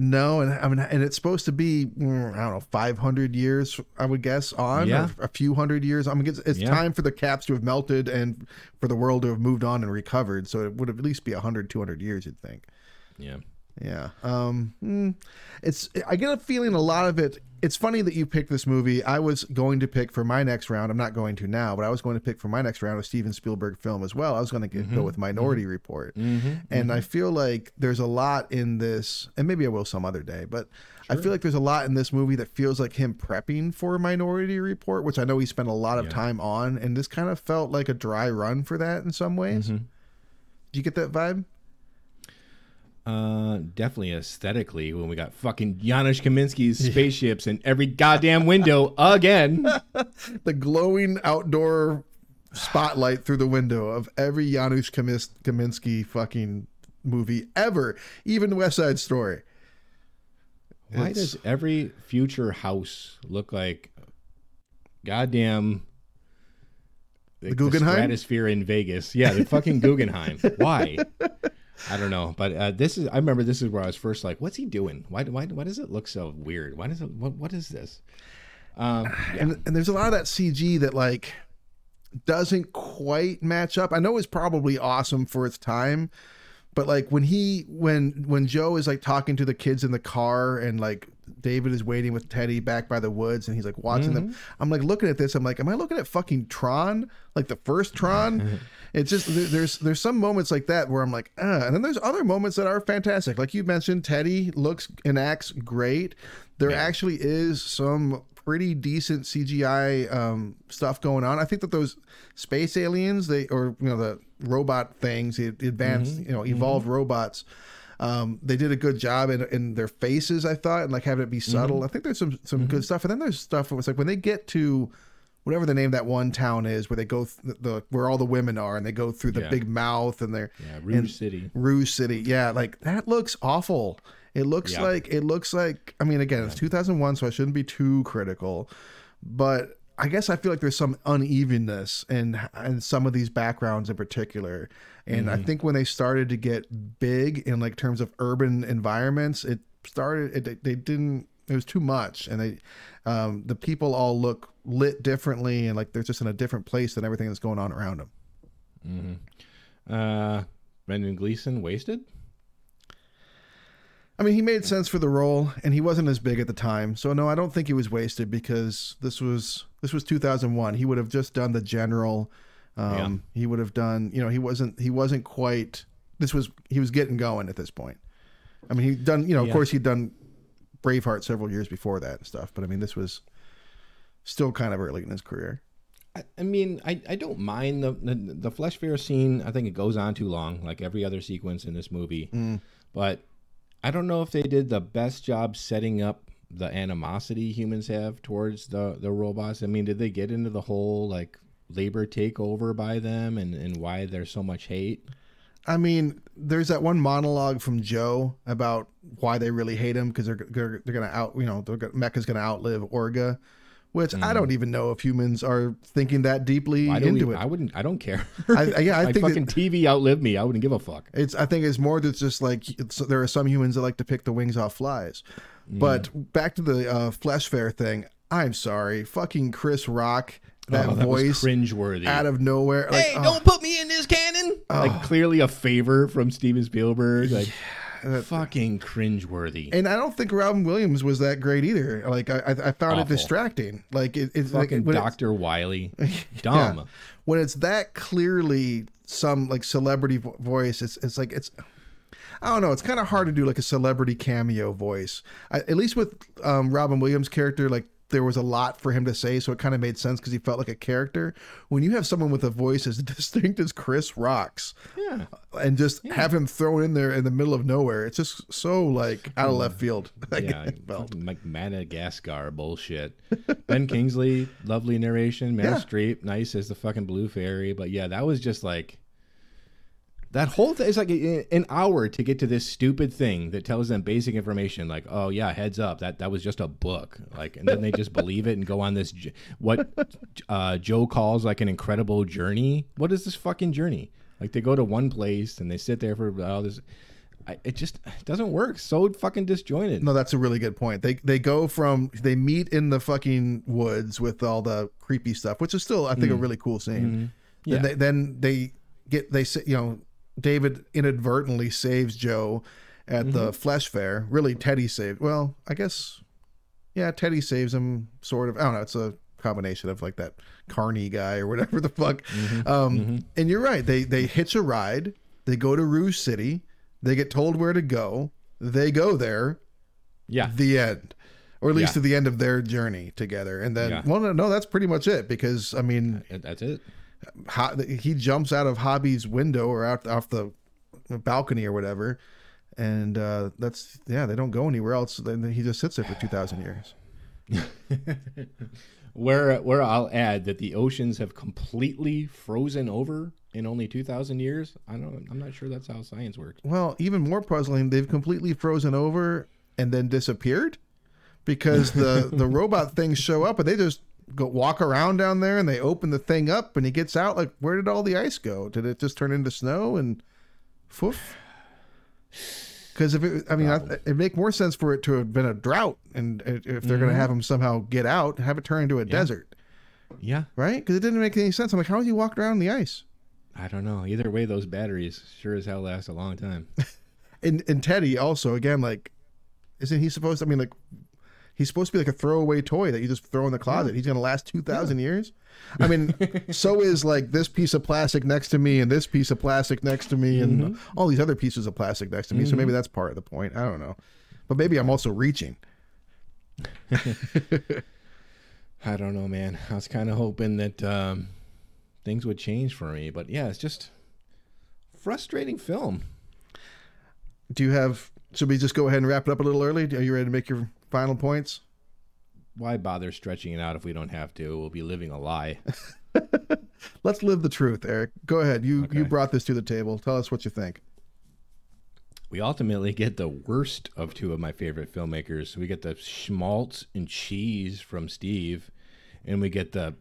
Speaker 4: No, and I mean, and it's supposed to be mm, I don't know, five hundred years, I would guess, on
Speaker 5: Yeah.
Speaker 4: a few hundred years. I mean, it's, it's
Speaker 5: Yeah.
Speaker 4: time for the caps to have melted and for the world to have moved on and recovered. So it would at least be 100, 200 years, you'd think.
Speaker 5: Yeah.
Speaker 4: Yeah. Um. mm, it's. I get a feeling a lot of it. It's funny that you picked this movie. I was going to pick for my next round. I'm not going to now, but I was going to pick for my next round a Steven Spielberg film as well. I was going to go mm-hmm. with Minority mm-hmm. Report, mm-hmm. and I feel like there's a lot in this, and maybe I will some other day, but I feel like there's a lot in this movie that feels like him prepping for Minority Report, which I know he spent a lot of time on, and this kind of felt like a dry run for that in some ways. Do you get that vibe?
Speaker 5: Uh, definitely aesthetically when we got fucking Janusz Kaminski's spaceships in every goddamn window again.
Speaker 4: the glowing outdoor spotlight through the window of every Janusz Kamis- Kaminski fucking movie ever, even West Side Story.
Speaker 5: Why
Speaker 4: It's-
Speaker 5: does every future house look like goddamn the,
Speaker 4: Guggenheim?
Speaker 5: stratosphere in Vegas? Yeah, the fucking Guggenheim. Why? I don't know, but uh, this is. I remember this is where I was first like, "What's he doing? Why? Why? Why does it look so weird? Why does it? What? What is this?" Um,
Speaker 4: And and there's a lot of that CG that like doesn't quite match up. I know it's probably awesome for its time, But like when he when when Joe is like talking to the kids in the car and like David is waiting with Teddy back by the woods and he's like watching them. I'm like looking at this. I'm like, am I looking at fucking Tron? Like the first Tron? it's just there's there's some moments like that where I'm like, uh, and then there's other moments that are fantastic. Like you mentioned, Teddy looks and acts great. There actually is some pretty decent CGI um, stuff going on. I think that those space aliens, they or you know the robot things, the advanced, you know, evolved robots. Um, they did a good job in, in their faces, I thought, and like having it be subtle. I think there's some some good stuff, and then there's stuff. It's like when they get to whatever the name of that one town is, where they go th- the where all the women are, and they go through the
Speaker 5: Yeah.
Speaker 4: big mouth, and they're
Speaker 5: Yeah, Rouge City.
Speaker 4: Rouge City. Yeah, like that looks awful. It looks
Speaker 5: Yeah.
Speaker 4: like it looks like I mean again, it's 2001 so I shouldn't be too critical, but I guess I feel like there's some unevenness in in some of these backgrounds in particular. And
Speaker 5: Mm-hmm.
Speaker 4: I think when they started to get big in like terms of urban environments, it started it, they- didn't it was too much and they um the people all look lit differently and like they're just in a different place than everything that's going on around them. Mm-hmm.
Speaker 5: Uh, Brendan Gleeson wasted.
Speaker 4: I mean, he made sense for the role, and he wasn't as big at the time. So no, I don't think he was wasted because this was this was 2001. He would have just done the general. Um, He would have done. You know, he wasn't he wasn't quite. This was he was getting going at this point. I mean, he'd done. You know, of course, he'd done Braveheart several years before that and stuff. But I mean, this was still kind of early in his career.
Speaker 5: I, I mean, I, I don't mind the, the the flesh fair scene. I think it goes on too long, like every other sequence in this movie. But I don't know if they did the best job setting up the animosity humans have towards the the robots. I mean, did they get into the whole like labor takeover by them and and why there's so much hate?
Speaker 4: I mean, there's that one monologue from Joe about why they really hate him because they're, they're they're gonna out you know they're Mecha's gonna outlive Orga, which I don't even know if humans are thinking that deeply
Speaker 5: Mm. Why do
Speaker 4: into
Speaker 5: we?
Speaker 4: it.
Speaker 5: I wouldn't. I don't care.
Speaker 4: I- I- yeah, I
Speaker 5: Like
Speaker 4: think that-
Speaker 5: fucking TV outlived me. I wouldn't give a fuck.
Speaker 4: It's I think it's more that's just like it's, there are some humans that like to pick the wings off flies,
Speaker 5: Mm.
Speaker 4: but back to the uh, flesh fair thing. I'm sorry, fucking Chris Rock, that
Speaker 5: Oh, that
Speaker 4: voice
Speaker 5: cringeworthy.
Speaker 4: out of nowhere. Like,
Speaker 5: hey,
Speaker 4: oh,
Speaker 5: don't put me in this cannon. Like clearly a favor from Steven Spielberg. Like fucking cringeworthy.
Speaker 4: and I don't think Robin Williams was that great either. Like I, I found it distracting. Like it, it's
Speaker 5: fucking
Speaker 4: it-
Speaker 5: Doctor Wiley.
Speaker 4: Yeah.
Speaker 5: Dumb.
Speaker 4: When it's that clearly some like celebrity vo- voice, it's it's like it's. I don't know. It's kind of hard to do like a celebrity cameo voice. I, at least with um, Robin Williams' character, like there was a lot for him to say, so it kind of made sense because he felt like a character. When you have someone with a voice as distinct as Chris Rock's,
Speaker 5: Yeah.
Speaker 4: Uh, and just have him thrown in there in the middle of nowhere, it's just so like out of left field.
Speaker 5: Yeah, like Madagascar bullshit. Ben Kingsley, lovely narration. Meryl
Speaker 4: Yeah.
Speaker 5: Streep, nice as the fucking blue fairy. But yeah, that was just like that whole thing. is like eh, eh, an hour to get to this stupid thing that tells them basic information, like, oh yeah, heads up, that that was just a book. Like, and then they just believe it and go on this what uh, Joe calls like an incredible journey. What is this fucking journey? Like they go to one place and they sit there for all this. I, it just doesn't work. So fucking disjointed.
Speaker 4: No, that's a really good point. They they go from they meet in the fucking woods with all the creepy stuff, which is still I think a mm. really cool scene. Mm-hmm.
Speaker 5: Yeah.
Speaker 4: Then they then they get they say you know David inadvertently saves Joe at the mm-hmm. flesh fair. Really, Teddy saved. Well, I guess yeah, Teddy saves him. Sort of. I don't know. It's a combination of like that Carney guy or whatever the fuck. Mm-hmm. Um, mm-hmm. And you're right. They they hitch a ride. They go to Rouge City. They get told where to go. They go there
Speaker 5: Yeah.
Speaker 4: the end or at least
Speaker 5: Yeah.
Speaker 4: to the end of their journey together and then
Speaker 5: Yeah.
Speaker 4: well no, no that's pretty much it because i mean
Speaker 5: That's it.
Speaker 4: Ho- he jumps out of Hobby's window or out off the balcony or whatever and uh that's yeah they don't go anywhere else then he just sits there for 2000 years
Speaker 5: Where where I'll add that the oceans have completely frozen over in only two thousand years. I don't. I'm not sure that's how science works.
Speaker 4: well even more puzzling they've completely frozen over and then disappeared because the the robot things show up and they just go walk around down there and they open the thing up and he gets out like where did all the ice go did it just turn into snow and foof because if it i mean I, it'd make more sense for it to have been a drought and if they're
Speaker 5: Mm-hmm.
Speaker 4: going to have him somehow get out have it turn into a desert
Speaker 5: Yeah.
Speaker 4: right because it didn't make any sense i'm like how did you walk around the ice
Speaker 5: I don't know. Either way, those batteries sure as hell last a long time.
Speaker 4: And and Teddy also again like, isn't he supposed? to, I mean like. He's supposed to be like a throwaway toy that you just throw in the closet. He's gonna last two thousand years. I mean, so is like this piece of plastic next to me, and this piece of plastic next to me, and all these other pieces of plastic next to me. So maybe that's part of the point. I don't know, but maybe I'm also reaching.
Speaker 5: I don't know, man. I was kind of hoping that um, things would change for me, but yeah, it's just frustrating film.
Speaker 4: Do you have? Should we just go ahead and wrap it up a little early? Are you ready to make your final points?
Speaker 5: Why bother stretching it out if we don't have to? We'll be living a lie.
Speaker 4: Let's live the truth, Eric. Go ahead. You you brought this to the table. Tell us what you think.
Speaker 5: We ultimately get the worst of two of my favorite filmmakers. We get the schmaltz and cheese from Steve, and we get the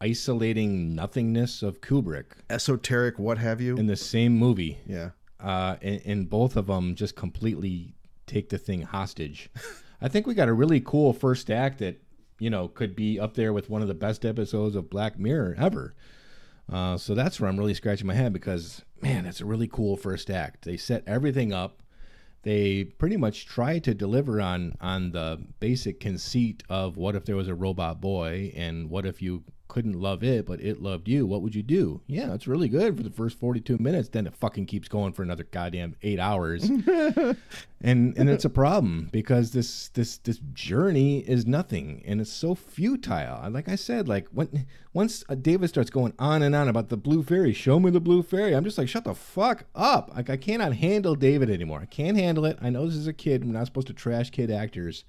Speaker 5: isolating nothingness of Kubrick
Speaker 4: Esoteric, what have you?
Speaker 5: in the same movie.
Speaker 4: yeah.
Speaker 5: uh, and, and both of them just completely take the thing hostage. I think we got a really cool first act that you know could be up there with one of the best episodes of Black Mirror ever. Uh, so that's where I'm really scratching my head because man, that's a really cool first act. They set everything up. They pretty much try to deliver on on the basic conceit of what if there was a robot boy and what if you couldn't love it but it loved you. What would you do? Yeah it's really good for the first 42 minutes. Then it fucking keeps going for another goddamn eight hours. And and it's a problem because this this this journey is nothing and it's so futile. Like i said like when once david starts going on and on about the blue fairy show me the blue fairy i'm just like shut the fuck up. Like i cannot handle david anymore. I can't handle it. I know this is a kid we're not supposed to trash kid actors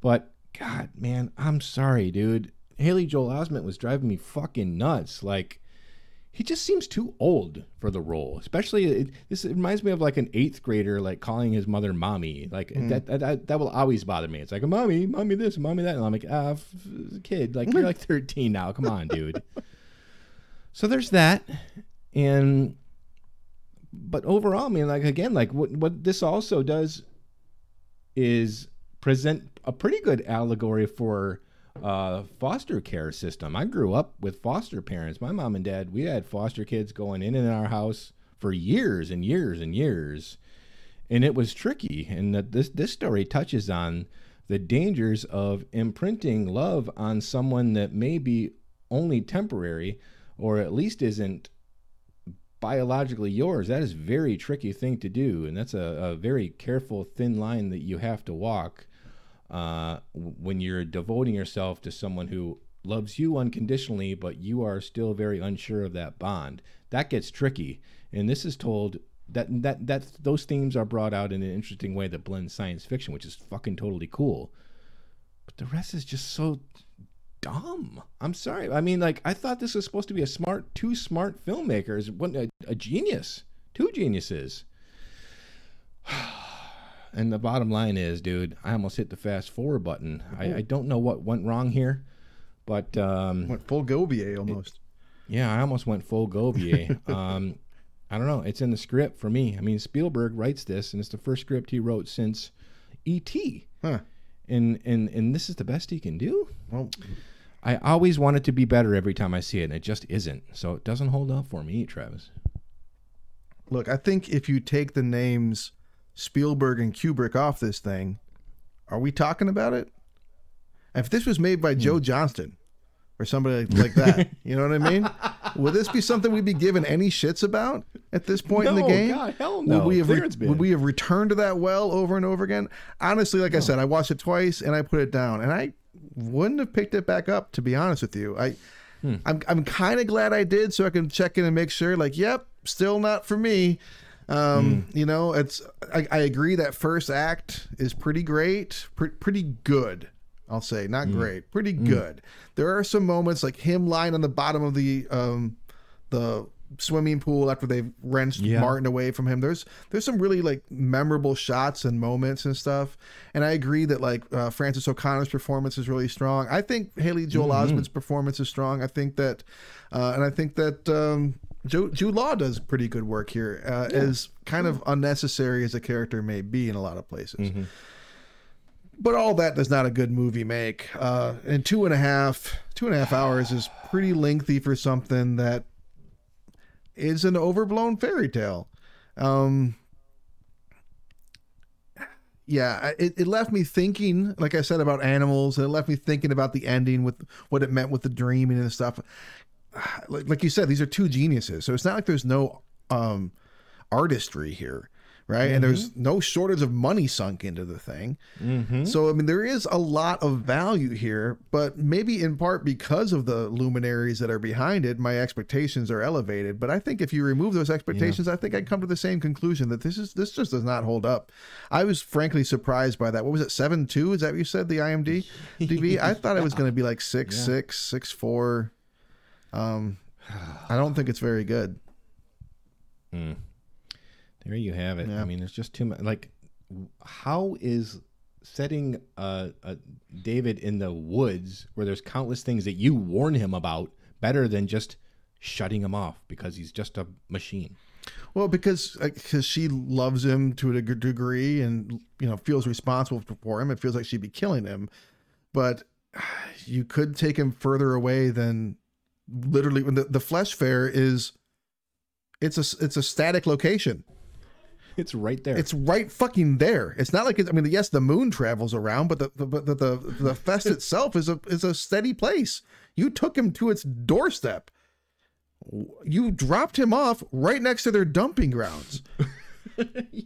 Speaker 5: but god man i'm sorry dude haley joel osment was driving me fucking nuts like he just seems too old for the role. Especially, it, this it reminds me of like an eighth grader, like calling his mother "mommy." Like that, that, that, that will always bother me. It's like, "Mommy, mommy this, mommy that," and I'm like, "Ah, f- kid, like you're like 13 now. Come on, dude." so there's that, and but overall, I mean, like again, like what what this also does is present a pretty good allegory for uh, foster care system. I grew up with foster parents. My mom and dad, we had foster kids going in and in our house for years and years and years, and it was tricky. And that this this story touches on the dangers of imprinting love on someone that may be only temporary, or at least isn't biologically yours. That is very tricky thing to do, and that's a, a very careful, thin line that you have to walk uh, when you're devoting yourself to someone who loves you unconditionally, but you are still very unsure of that bond. That gets tricky, and this is told that that that those themes are brought out in an interesting way that blends science fiction, which is fucking totally cool. But the rest is just so dumb. I'm sorry. I mean, like I thought this was supposed to be a smart, two smart filmmakers, one a, a genius, two geniuses. And the bottom line is, dude, I almost hit the fast forward button. I, I don't know what went wrong here, but um,
Speaker 4: Went full Govier almost.
Speaker 5: yeah, I almost went full Govier. um, I don't know. It's in the script for me. I mean, Spielberg writes this, and it's the first script he wrote since E.T.
Speaker 4: Huh.
Speaker 5: And and and this is the best he can do.
Speaker 4: Well,
Speaker 5: I always want it to be better every time I see it, and it just isn't. So it doesn't hold up for me, Travis.
Speaker 4: look, I think if you take the names Spielberg and Kubrick off this thing, are we talking about it? If this was made by Joe hmm. Johnston or somebody like that, you know what I mean? Would this be something we'd be giving any shits about at this point in the game?
Speaker 5: God, hell no.
Speaker 4: Would we have re- would we have returned to that well over and over again? Honestly, like I said, I watched it twice and I put it down, and I wouldn't have picked it back up. To be honest with you, I. Hmm. I'm I'm kind of glad I did, so I can check in and make sure. Like, yep, still not for me. Um, You know, it's I, I agree that first act is pretty great, pre- pretty good. I'll say not great, pretty good. There are some moments like him lying on the bottom of the um the swimming pool after they've wrenched
Speaker 5: Yeah.
Speaker 4: Martin away from him. There's there's some really like memorable shots and moments and stuff. And I agree that like uh, Frances O'Connor's performance is really strong. I think Haley Joel Osment's performance is strong. I think that, uh, and I think that um, Joe, Jude Law does pretty good work here. Uh, As kind of unnecessary as a character may be in a lot of places. But all that does not a good movie make. Uh, and two and a half, two and a half hours is pretty lengthy for something that is an overblown fairy tale. Um, yeah, it, it left me thinking, like I said, about animals, and it left me thinking about the ending with what it meant with the dreaming and stuff. Like, like you said, these are two geniuses, so it's not like there's no um, artistry here, right? And there's no shortage of money sunk into the thing. So I mean, there is a lot of value here, but maybe in part because of the luminaries that are behind it, my expectations are elevated. But I think if you remove those expectations, I think I'd come to the same conclusion that this is this just does not hold up. I was frankly surprised by that. What was it? Seven two? Is that what you said? The IMDb? DB? I thought it was going to be like six six six four. Um, I don't think it's very good.
Speaker 5: There you have it.
Speaker 4: Yeah.
Speaker 5: I mean, there's just too much. Like, how is setting uh, uh, David in the woods where there's countless things that you warn him about better than just shutting him off because he's just a machine?
Speaker 4: Well, because because she loves him to a degree, and you know feels responsible for him. It feels like she'd be killing him, but you could take him further away than literally. When the, the flesh fair is, it's a it's a static location.
Speaker 5: It's right there.
Speaker 4: It's right fucking there. It's not like it's, I mean, yes, the moon travels around, but the the but the, the, the fest itself is a is a steady place. You took him to its doorstep. You dropped him off right next to their dumping grounds.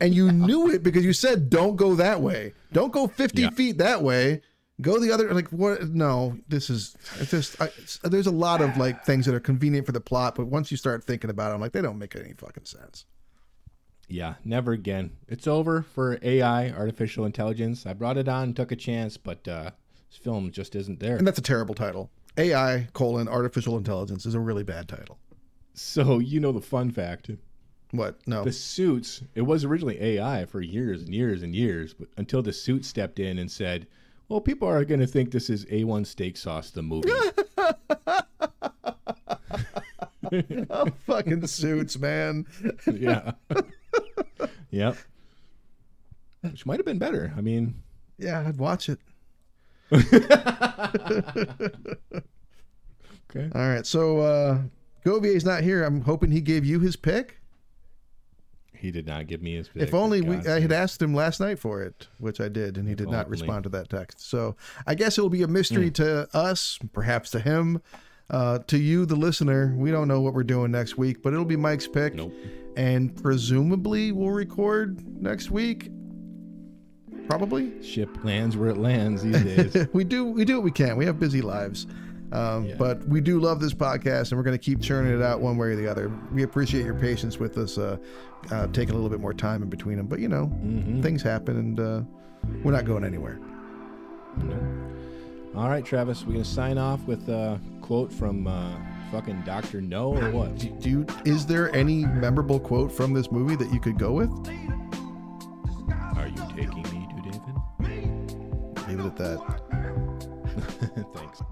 Speaker 4: And you knew it because you said, "Don't go that way. Don't go fifty
Speaker 5: Yeah.
Speaker 4: feet that way. Go the other." Like what? No, this is just. I, there's a lot of like things that are convenient for the plot, but once you start thinking about it, I'm like, they don't make any fucking sense.
Speaker 5: yeah, never again. It's over for AI, artificial intelligence. I brought it on, took a chance, but uh, this film just isn't there.
Speaker 4: And that's a terrible title. AI colon artificial intelligence is a really bad title.
Speaker 5: So, you know the fun fact.
Speaker 4: What? No.
Speaker 5: The suits, it was originally AI for years and years and years, but until the suit stepped in and said, well, people are going to think this is A1 Steak Sauce, the movie.
Speaker 4: oh, fucking suits, man.
Speaker 5: yeah. yep. Which might have been better. I mean,
Speaker 4: Yeah, I'd watch it.
Speaker 5: okay.
Speaker 4: All right. So uh Govier's not here. I'm hoping he gave you his pick.
Speaker 5: He did not give me his pick.
Speaker 4: if only we I had asked him last night for it, which I did, and he did not respond to that text. So I guess it will be a mystery to us, perhaps to him. Uh, to you, the listener, we don't know what we're doing next week, but it'll be Mike's pick.
Speaker 5: Nope.
Speaker 4: And presumably we'll record next week. Probably.
Speaker 5: Ship lands where it lands these days.
Speaker 4: we do we do what we can. We have busy lives. Um,
Speaker 5: Yeah.
Speaker 4: But we do love this podcast, and we're going to keep churning it out one way or the other. We appreciate your patience with us, uh, uh, taking a little bit more time in between them. But you know, things happen, and uh, we're not going anywhere.
Speaker 5: All right, Travis, we're going to sign off with a quote from uh, fucking Dr. Know or what?
Speaker 4: Do, do you, is there any memorable quote from this movie that you could go with?
Speaker 5: Are you taking me to David?
Speaker 4: Leave it at that.
Speaker 5: Thanks.